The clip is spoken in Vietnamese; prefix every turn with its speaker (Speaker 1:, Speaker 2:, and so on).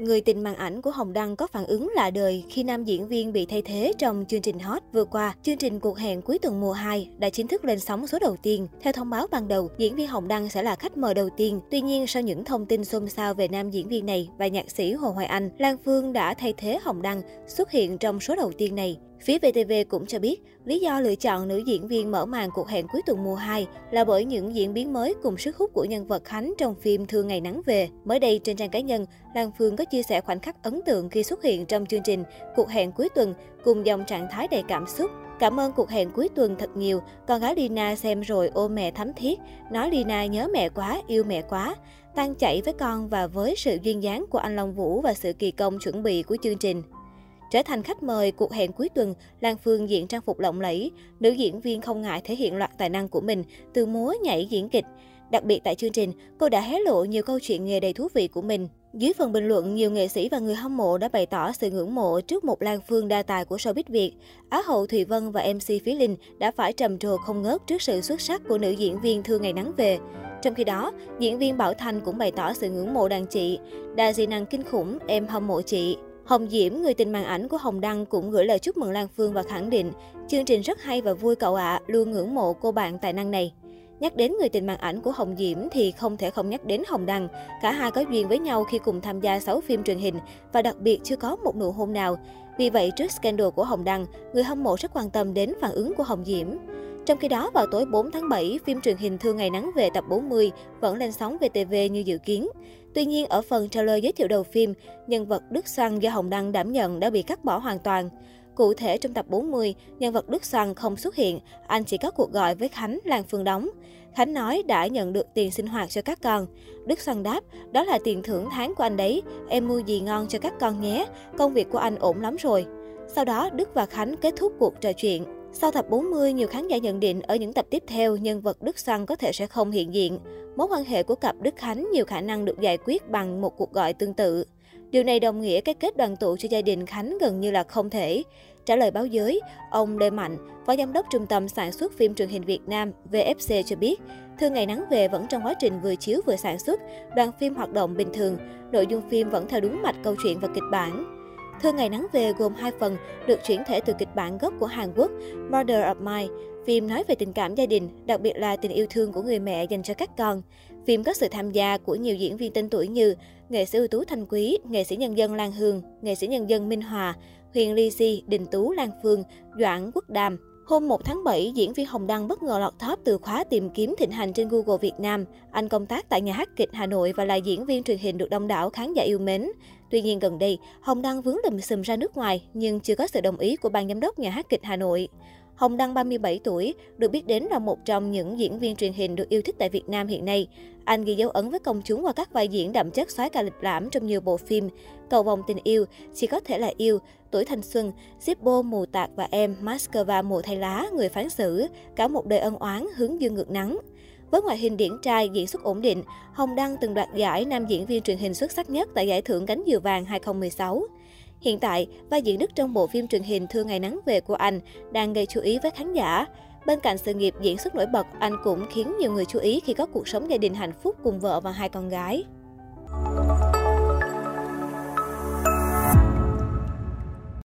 Speaker 1: Người tình màn ảnh của Hồng Đăng có phản ứng lạ đời khi nam diễn viên bị thay thế trong chương trình hot vừa qua. Chương trình Cuộc hẹn cuối tuần mùa 2 đã chính thức lên sóng số đầu tiên. Theo thông báo ban đầu, diễn viên Hồng Đăng sẽ là khách mời đầu tiên. Tuy nhiên, sau những thông tin xôn xao về nam diễn viên này và nhạc sĩ Hồ Hoài Anh, Lan Phương đã thay thế Hồng Đăng xuất hiện trong số đầu tiên này. Phía VTV cũng cho biết, lý do lựa chọn nữ diễn viên mở màn cuộc hẹn cuối tuần mùa 2 là bởi những diễn biến mới cùng sức hút của nhân vật Khánh trong phim Thương Ngày Nắng Về. Mới đây, trên trang cá nhân, Lan Phương có chia sẻ khoảnh khắc ấn tượng khi xuất hiện trong chương trình Cuộc hẹn cuối tuần cùng dòng trạng thái đầy cảm xúc. Cảm ơn cuộc hẹn cuối tuần thật nhiều, con gái Lina xem rồi ôm mẹ thắm thiết, nói Lina nhớ mẹ quá, yêu mẹ quá. Tan chảy với con và với sự duyên dáng của anh Long Vũ và sự kỳ công chuẩn bị của chương trình. Trở thành khách mời cuộc hẹn cuối tuần, Lan Phương diện trang phục lộng lẫy. Nữ diễn viên không ngại thể hiện loạt tài năng của mình, từ múa, nhảy, diễn kịch. Đặc biệt tại chương trình, cô đã hé lộ nhiều câu chuyện nghề đầy thú vị của mình. Dưới phần bình luận, nhiều nghệ sĩ và người hâm mộ đã bày tỏ sự ngưỡng mộ trước một Lan Phương đa tài của showbiz Việt. Á hậu Thùy Vân và MC Phí Linh đã phải trầm trồ không ngớt trước sự xuất sắc của nữ diễn viên Thương Ngày Nắng Về. Trong khi đó, diễn viên Bảo thành cũng bày tỏ sự ngưỡng mộ đàn chị. Đa dị năng kinh khủng, em hâm mộ chị. Hồng Diễm, người tình màn ảnh của Hồng Đăng cũng gửi lời chúc mừng Lan Phương và khẳng định, chương trình rất hay và vui cậu ạ, à, luôn ngưỡng mộ cô bạn tài năng này. Nhắc đến người tình màn ảnh của Hồng Diễm thì không thể không nhắc đến Hồng Đăng. Cả hai có duyên với nhau khi cùng tham gia 6 phim truyền hình và đặc biệt chưa có một nụ hôn nào. Vì vậy, trước scandal của Hồng Đăng, người hâm mộ rất quan tâm đến phản ứng của Hồng Diễm. Trong khi đó, vào tối 4 tháng 7, phim truyền hình Thương Ngày Nắng Về tập 40 vẫn lên sóng VTV như dự kiến. Tuy nhiên, ở phần trailer giới thiệu đầu phim, nhân vật Đức Xoăn do Hồng Đăng đảm nhận đã bị cắt bỏ hoàn toàn. Cụ thể trong tập 40, nhân vật Đức Xoăn không xuất hiện, anh chỉ có cuộc gọi với Khánh, Lan Phương đóng. Khánh nói đã nhận được tiền sinh hoạt cho các con. Đức Xoăn đáp, đó là tiền thưởng tháng của anh đấy, em mua gì ngon cho các con nhé, công việc của anh ổn lắm rồi. Sau đó, Đức và Khánh kết thúc cuộc trò chuyện. Sau tập 40, nhiều khán giả nhận định ở những tập tiếp theo, nhân vật Đức Xoăn có thể sẽ không hiện diện. Mối quan hệ của cặp Đức Khánh nhiều khả năng được giải quyết bằng một cuộc gọi tương tự. Điều này đồng nghĩa cái kết đoàn tụ cho gia đình Khánh gần như là không thể. Trả lời báo giới, ông Lê Mạnh, Phó Giám đốc Trung tâm Sản xuất phim truyền hình Việt Nam VFC cho biết, Thường Ngày Nắng Về vẫn trong quá trình vừa chiếu vừa sản xuất, đoàn phim hoạt động bình thường, nội dung phim vẫn theo đúng mạch câu chuyện và kịch bản. Thơ Ngày Nắng Về gồm hai phần, được chuyển thể từ kịch bản gốc của Hàn Quốc, Mother of Mine. Phim nói về tình cảm gia đình, đặc biệt là tình yêu thương của người mẹ dành cho các con. Phim có sự tham gia của nhiều diễn viên tên tuổi như nghệ sĩ ưu tú Thanh Quý, nghệ sĩ nhân dân Lan Hương, nghệ sĩ nhân dân Minh Hòa, Huyền Ly Si, Đình Tú Lan Phương, Doãn Quốc Đàm, Hôm 1 tháng 7, diễn viên Hồng Đăng bất ngờ lọt top từ khóa tìm kiếm thịnh hành trên Google Việt Nam. Anh công tác tại nhà hát kịch Hà Nội và là diễn viên truyền hình được đông đảo khán giả yêu mến. Tuy nhiên gần đây, Hồng Đăng vướng lùm xùm ra nước ngoài nhưng chưa có sự đồng ý của ban giám đốc nhà hát kịch Hà Nội. Hồng Đăng 37 tuổi, được biết đến là một trong những diễn viên truyền hình được yêu thích tại Việt Nam hiện nay. Anh ghi dấu ấn với công chúng qua các vai diễn đậm chất xoáy ca lịch lãm trong nhiều bộ phim Cầu vòng tình yêu, Chỉ có thể là yêu, Tuổi thanh xuân, Zippo mù tạc và em, Moscow mùa thay lá, Người phán xử, cả một đời ân oán hướng dương ngược nắng. Với ngoại hình điển trai, diễn xuất ổn định, Hồng Đăng từng đoạt giải nam diễn viên truyền hình xuất sắc nhất tại giải thưởng cánh diều vàng 2016. Hiện tại, vai diễn Đức trong bộ phim truyền hình Thương Ngày Nắng Về của anh đang gây chú ý với khán giả. Bên cạnh sự nghiệp diễn xuất nổi bật, anh cũng khiến nhiều người chú ý khi có cuộc sống gia đình hạnh phúc cùng vợ và hai con gái.